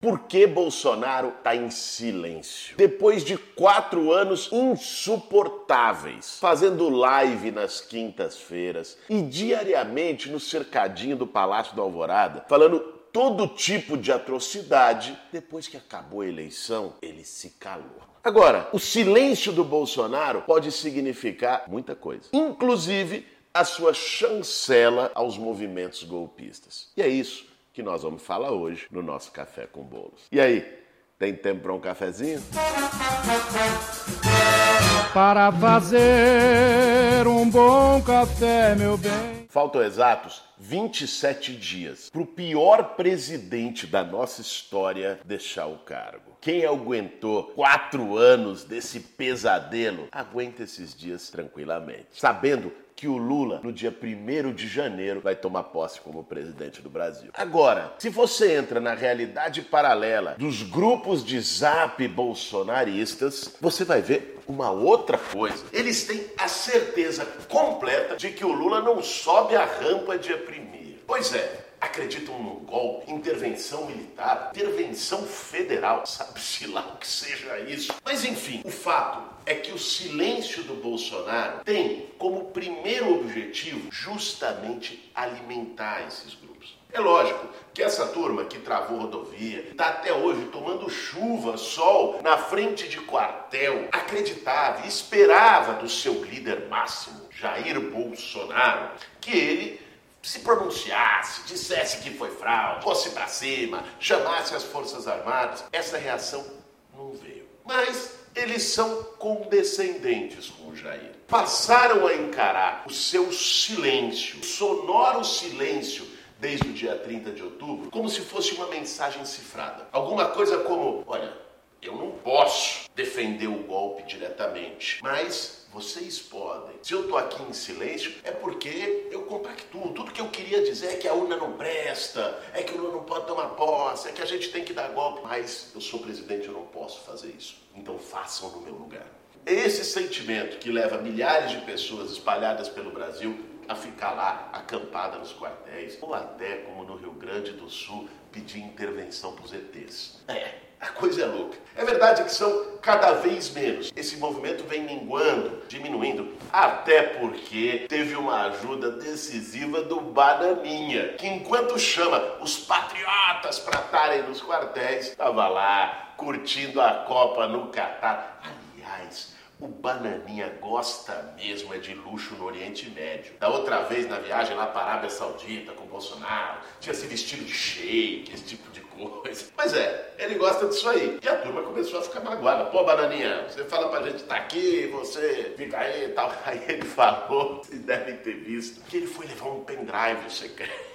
Por que Bolsonaro está em silêncio? Depois de quatro anos insuportáveis, fazendo live nas quintas-feiras e diariamente no cercadinho do Palácio da Alvorada, falando todo tipo de atrocidade, depois que acabou a eleição, ele se calou. Agora, o silêncio do Bolsonaro pode significar muita coisa, inclusive a sua chancela aos movimentos golpistas. E é isso que nós vamos falar hoje no nosso Café com Bolos. E aí, tem tempo para um cafezinho? Para fazer um bom café, meu bem. Faltam exatos 27 dias para o pior presidente da nossa história deixar o cargo. Quem aguentou quatro anos desse pesadelo, aguenta esses dias tranquilamente, sabendo que o Lula, no dia 1 de janeiro, vai tomar posse como presidente do Brasil. Agora, se você entra na realidade paralela dos grupos de zap bolsonaristas, você vai ver uma outra coisa. Eles têm a certeza completa de que o Lula não sobe a rampa dia 1. Pois é, acreditam num golpe, intervenção militar, intervenção federal, sabe-se lá o que seja isso. Mas enfim, o fato é que o silêncio do Bolsonaro tem como primeiro objetivo justamente alimentar esses grupos. É lógico que essa turma que travou rodovia, está até hoje tomando chuva, sol, na frente de quartel, acreditava e esperava do seu líder máximo, Jair Bolsonaro, que ele se pronunciasse, dissesse que foi fraude, fosse para cima, chamasse as Forças Armadas, essa reação não veio. Mas eles são condescendentes com o Jair. Passaram a encarar o seu silêncio, o sonoro silêncio desde o dia 30 de outubro, como se fosse uma mensagem cifrada. Alguma coisa como: olha, eu não posso defender o golpe diretamente, mas vocês podem. Se eu tô aqui em silêncio, é porque eu compactuo. Tudo que eu queria dizer é que a urna não presta, é que o Lula não pode tomar posse, é que a gente tem que dar golpe. Mas eu sou presidente, eu não posso fazer isso. Então façam no meu lugar. Esse sentimento que leva milhares de pessoas espalhadas pelo Brasil a ficar lá acampada nos quartéis, ou até, como no Rio Grande do Sul, pedir intervenção para os ETs. É, a coisa é louca. É verdade que são cada vez menos. Esse movimento vem minguando, diminuindo, até porque teve uma ajuda decisiva do Bananinha, que enquanto chama os patriotas para estarem nos quartéis, estava lá curtindo a Copa no Catar. O Bananinha gosta mesmo é de luxo no Oriente Médio. Da outra vez, na viagem lá para a Arábia Saudita com o Bolsonaro, tinha se vestido de shake, esse tipo de coisa. Mas é, ele gosta disso aí. E a turma começou a ficar magoada. Pô, Bananinha, você fala pra gente tá aqui, você fica aí e tal. Aí ele falou, vocês devem ter visto, que ele foi levar um pendrive secreto.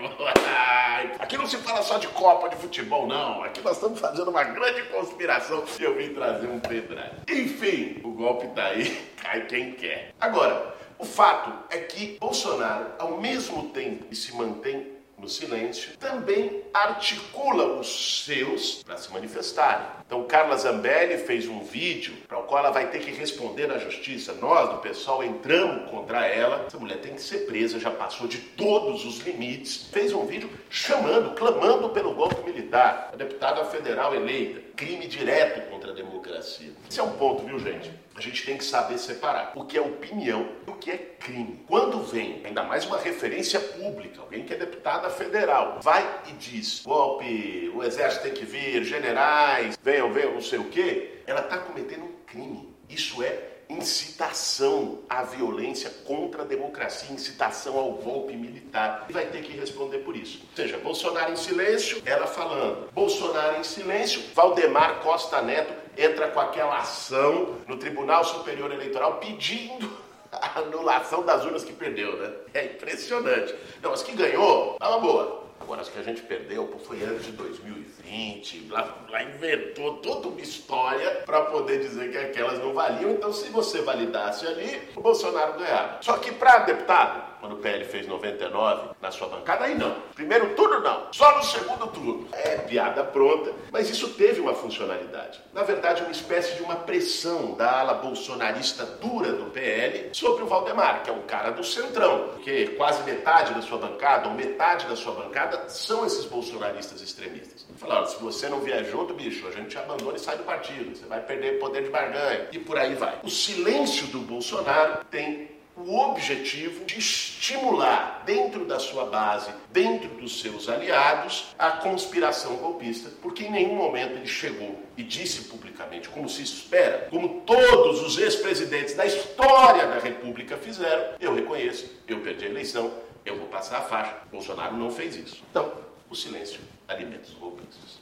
Aqui não se fala só de Copa de futebol, não. Aqui nós estamos fazendo uma grande conspiração e eu vim trazer um pendrive. Enfim, o golpe tá aí, cai quem quer. Agora, o fato é que Bolsonaro, ao mesmo tempo que se mantém no silêncio, também articula os seus para se manifestarem. Então, Carla Zambelli fez um vídeo para o qual ela vai ter que responder na justiça. Nós, do pessoal, entramos contra ela. Essa mulher tem que ser presa, já passou de todos os limites. Fez um vídeo chamando, clamando pelo golpe militar. A deputada federal eleita. Crime direto contra a democracia. Esse é um ponto, viu, gente? A gente tem que saber separar o que é opinião e o que é crime. Quando vem, ainda mais uma referência pública, alguém que é deputada federal, vai e diz: golpe, o exército tem que vir, generais, venham, venham, não sei o quê, ela está cometendo um crime. Isso é incitação à violência contra a democracia, incitação ao golpe militar. E vai ter que responder por isso. Ou seja, Bolsonaro em silêncio, ela falando. Bolsonaro em silêncio, Valdemar Costa Neto entra com aquela ação no Tribunal Superior Eleitoral pedindo a anulação das urnas que perdeu, né? É impressionante. Não, as que ganhou, tá uma boa. Agora, as que a gente perdeu foi antes de 2020, lá, lá inventou toda uma história para poder dizer que aquelas não valiam. Então, se você validasse ali, o Bolsonaro ganhava. Só que para deputado, quando o PL fez 99 na sua bancada? Aí não. Primeiro turno não, só no segundo turno. É piada pronta, mas isso teve uma funcionalidade. Na verdade, uma espécie de uma pressão da ala bolsonarista dura do PL sobre o Valdemar, que é um cara do centrão, porque quase metade da sua bancada, ou metade da sua bancada, são esses bolsonaristas extremistas. Falaram, se você não vier junto, bicho, a gente te abandona e sai do partido, você vai perder poder de barganha, e por aí vai. O silêncio do Bolsonaro tem o objetivo de estimular dentro da sua base, dentro dos seus aliados, a conspiração golpista, porque em nenhum momento ele chegou e disse publicamente, como se espera, como todos os ex-presidentes da história da República fizeram, eu reconheço, eu perdi a eleição, eu vou passar a faixa. Bolsonaro não fez isso. Então, o silêncio alimenta os golpistas.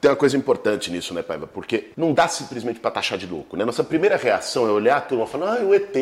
Tem uma coisa importante nisso, né, Paiva? Porque não dá simplesmente para taxar de louco, né? Nossa primeira reação é olhar a turma falando, ah, o ET,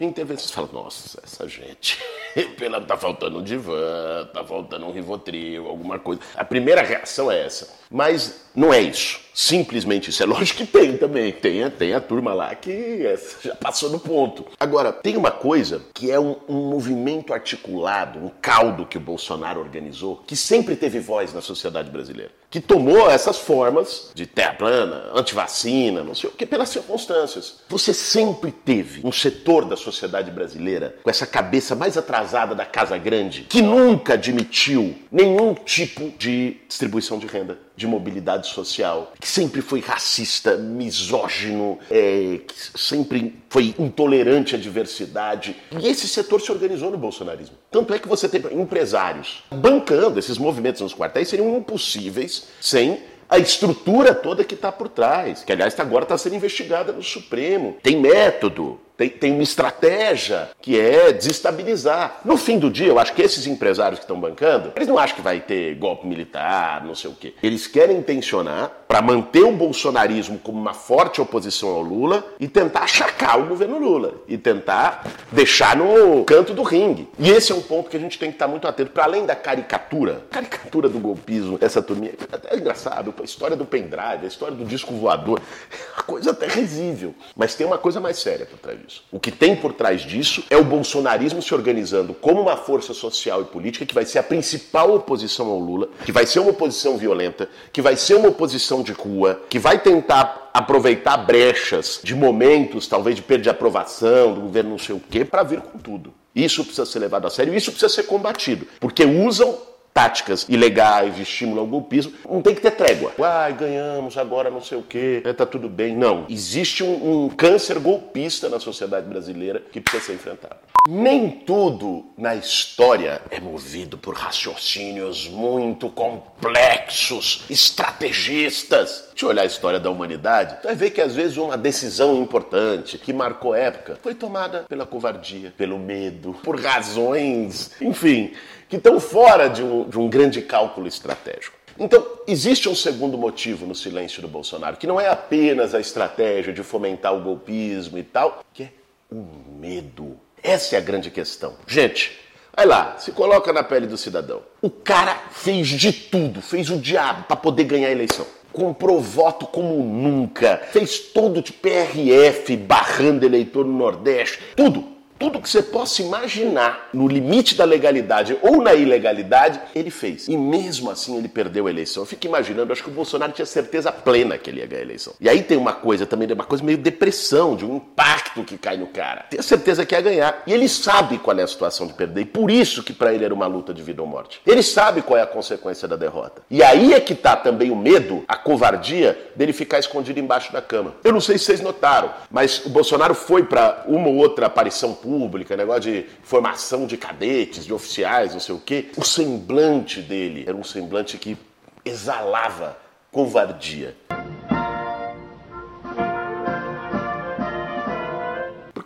intervenção. Você fala, nossa, essa gente, pela, tá faltando um divã, tá faltando um Rivotril, alguma coisa. A primeira reação é essa. Mas não é isso. Simplesmente isso. É lógico que tem também. Tem, tem a turma lá que já passou no ponto. Agora, tem uma coisa que é um, um movimento articulado, um caldo que o Bolsonaro organizou, que sempre teve voz na sociedade brasileira. Que tomou essas formas de terra plana, antivacina, não sei o que, pelas circunstâncias. Você sempre teve um setor da sociedade brasileira com essa cabeça mais atrasada da Casa Grande, que nunca admitiu nenhum tipo de distribuição de renda de mobilidade social, que sempre foi racista, misógino, é, que sempre foi intolerante à diversidade. E esse setor se organizou no bolsonarismo. Tanto é que você tem empresários bancando esses movimentos nos quartéis seriam impossíveis sem a estrutura toda que está por trás, que aliás agora está sendo investigada no Supremo. Tem método, tem, tem uma estratégia que é desestabilizar. No fim do dia, eu acho que esses empresários que estão bancando, eles não acham que vai ter golpe militar, não sei o quê. Eles querem intencionar para manter o bolsonarismo como uma forte oposição ao Lula e tentar achacar o governo Lula e tentar deixar no canto do ringue. E esse é um ponto que a gente tem que estar muito atento, para além da caricatura, caricatura do golpismo, essa turminha, é engraçado, a história do pendrive, a história do disco voador, coisa até risível, mas tem uma coisa mais séria por trás disso. O que tem por trás disso é o bolsonarismo se organizando como uma força social e política que vai ser a principal oposição ao Lula, que vai ser uma oposição violenta, que vai ser uma oposição de rua, que vai tentar aproveitar brechas de momentos, talvez de perda de aprovação do governo não sei o quê, para vir com tudo. Isso precisa ser levado a sério, isso precisa ser combatido, porque usam táticas ilegais de estímulo ao golpismo, não tem que ter trégua. Ai, ganhamos, agora não sei o quê, é, tá tudo bem. Não. Existe um, um câncer golpista na sociedade brasileira que precisa ser enfrentado. Nem tudo na história é movido por raciocínios muito complexos, estrategistas. Eu olhar a história da humanidade, vai ver que às vezes uma decisão importante que marcou época foi tomada pela covardia, pelo medo, por razões, enfim, que estão fora de um, de um grande cálculo estratégico. Então, existe um segundo motivo no silêncio do Bolsonaro, que não é apenas a estratégia de fomentar o golpismo e tal, que é o medo. Essa é a grande questão. Gente, vai lá, se coloca na pele do cidadão. O cara fez de tudo, fez o diabo para poder ganhar a eleição. Comprou voto como nunca, fez todo de PRF barrando eleitor no Nordeste, tudo tudo que você possa imaginar no limite da legalidade ou na ilegalidade, ele fez. E mesmo assim ele perdeu a eleição. Eu fico imaginando, acho que o Bolsonaro tinha certeza plena que ele ia ganhar a eleição. E aí tem uma coisa também, uma coisa meio depressão, de um impacto que cai no cara. Tem certeza que ia ganhar. E ele sabe qual é a situação de perder. E por isso que para ele era uma luta de vida ou morte. Ele sabe qual é a consequência da derrota. E aí é que tá também o medo, a covardia dele ficar escondido embaixo da cama. Eu não sei se vocês notaram, mas o Bolsonaro foi para uma ou outra aparição pública pública, negócio de formação de cadetes, de oficiais, não sei o quê. O semblante dele era um semblante que exalava covardia.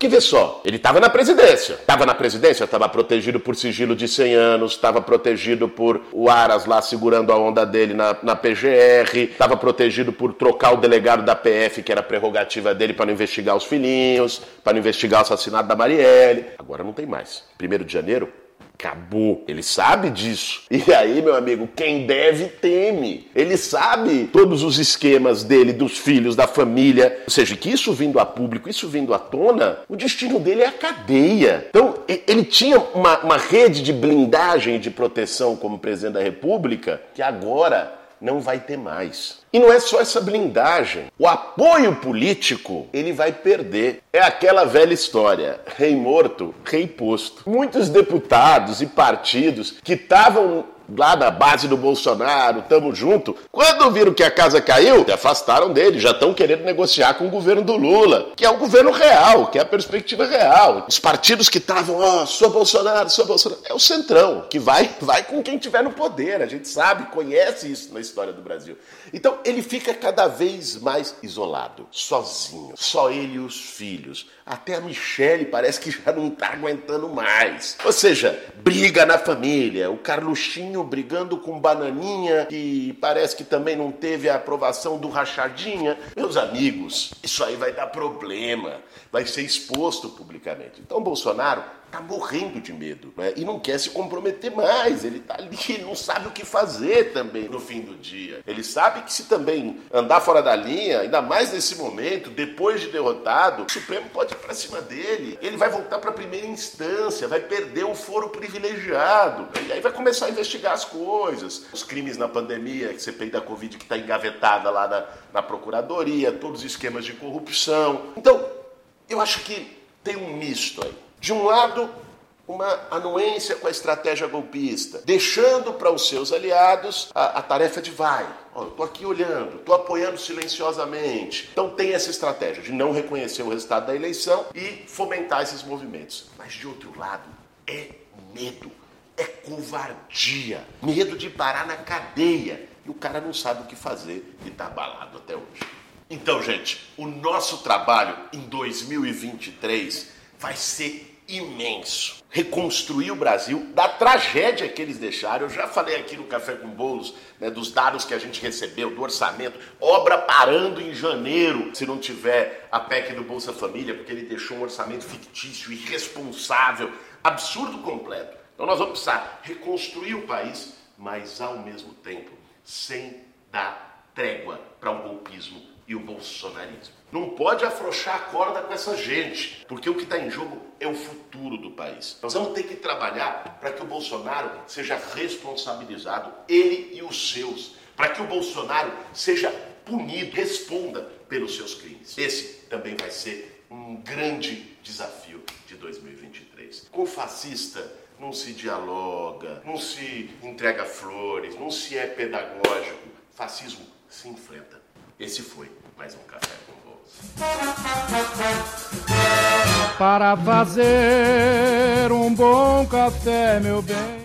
Porque vê só, ele estava na presidência. Estava na presidência, estava protegido por sigilo de 100 anos, estava protegido por o Aras lá segurando a onda dele na, na PGR, estava protegido por trocar o delegado da PF, que era prerrogativa dele para não investigar os filhinhos, para não investigar o assassinato da Marielle. Agora não tem mais. Primeiro de janeiro, Acabou. Ele sabe disso. E aí, meu amigo, quem deve teme. Ele sabe todos os esquemas dele, dos filhos, da família. Ou seja, que isso vindo a público, isso vindo à tona, o destino dele é a cadeia. Então, ele tinha uma, uma rede de blindagem e de proteção como presidente da República que agora não vai ter mais. E não é só essa blindagem. O apoio político ele vai perder. É aquela velha história: rei morto, rei posto. Muitos deputados e partidos que estavam lá na base do Bolsonaro, tamo junto. Quando viram que a casa caiu, se afastaram dele, já estão querendo negociar com o governo do Lula, que é o governo real, que é a perspectiva real. Os partidos que estavam, ó, oh, sou Bolsonaro, sou Bolsonaro, é o centrão, que vai, vai com quem tiver no poder. A gente sabe, conhece isso na história do Brasil. Então ele fica cada vez mais isolado, sozinho, só ele e os filhos. Até a Michelle parece que já não está aguentando mais. Ou seja, briga na família, o Carluxinho brigando com Bananinha, que parece que também não teve a aprovação do Rachadinha. Meus amigos, isso aí vai dar problema, vai ser exposto publicamente. Então Bolsonaro está morrendo de medo né? e não quer se comprometer mais. Ele está ali, não sabe o que fazer também no fim do dia. Ele sabe que se também andar fora da linha, ainda mais nesse momento, depois de derrotado, o Supremo pode ir para cima dele. Ele vai voltar para a primeira instância, vai perder o foro privilegiado. E aí vai começar a investigar as coisas. Os crimes na pandemia, a CPI da Covid que está engavetada lá na, na Procuradoria, todos os esquemas de corrupção. Então, eu acho que tem um misto aí. De um lado, uma anuência com a estratégia golpista, deixando para os seus aliados a, a tarefa de vai. Estou aqui olhando, estou apoiando silenciosamente. Então tem essa estratégia de não reconhecer o resultado da eleição e fomentar esses movimentos. Mas de outro lado, é medo, é covardia, medo de parar na cadeia. E o cara não sabe o que fazer e está abalado até hoje. Então, gente, o nosso trabalho em 2023 vai ser imenso. Reconstruir o Brasil da tragédia que eles deixaram. Eu já falei aqui no Café com Bolos né, dos dados que a gente recebeu, do orçamento, obra parando em janeiro, se não tiver a PEC do Bolsa Família, porque ele deixou um orçamento fictício, irresponsável, absurdo completo. Então nós vamos precisar reconstruir o país, mas ao mesmo tempo sem dar trégua para o golpismo e o bolsonarismo. Não pode afrouxar a corda com essa gente, porque o que está em jogo é o futuro do país. Nós vamos ter que trabalhar para que o Bolsonaro seja responsabilizado, ele e os seus, para que o Bolsonaro seja punido, responda pelos seus crimes. Esse também vai ser um grande desafio de 2023. Com o fascista não se dialoga, não se entrega flores, não se é pedagógico. Fascismo se enfrenta. Esse foi mais um Café com Para fazer um bom café, meu bem.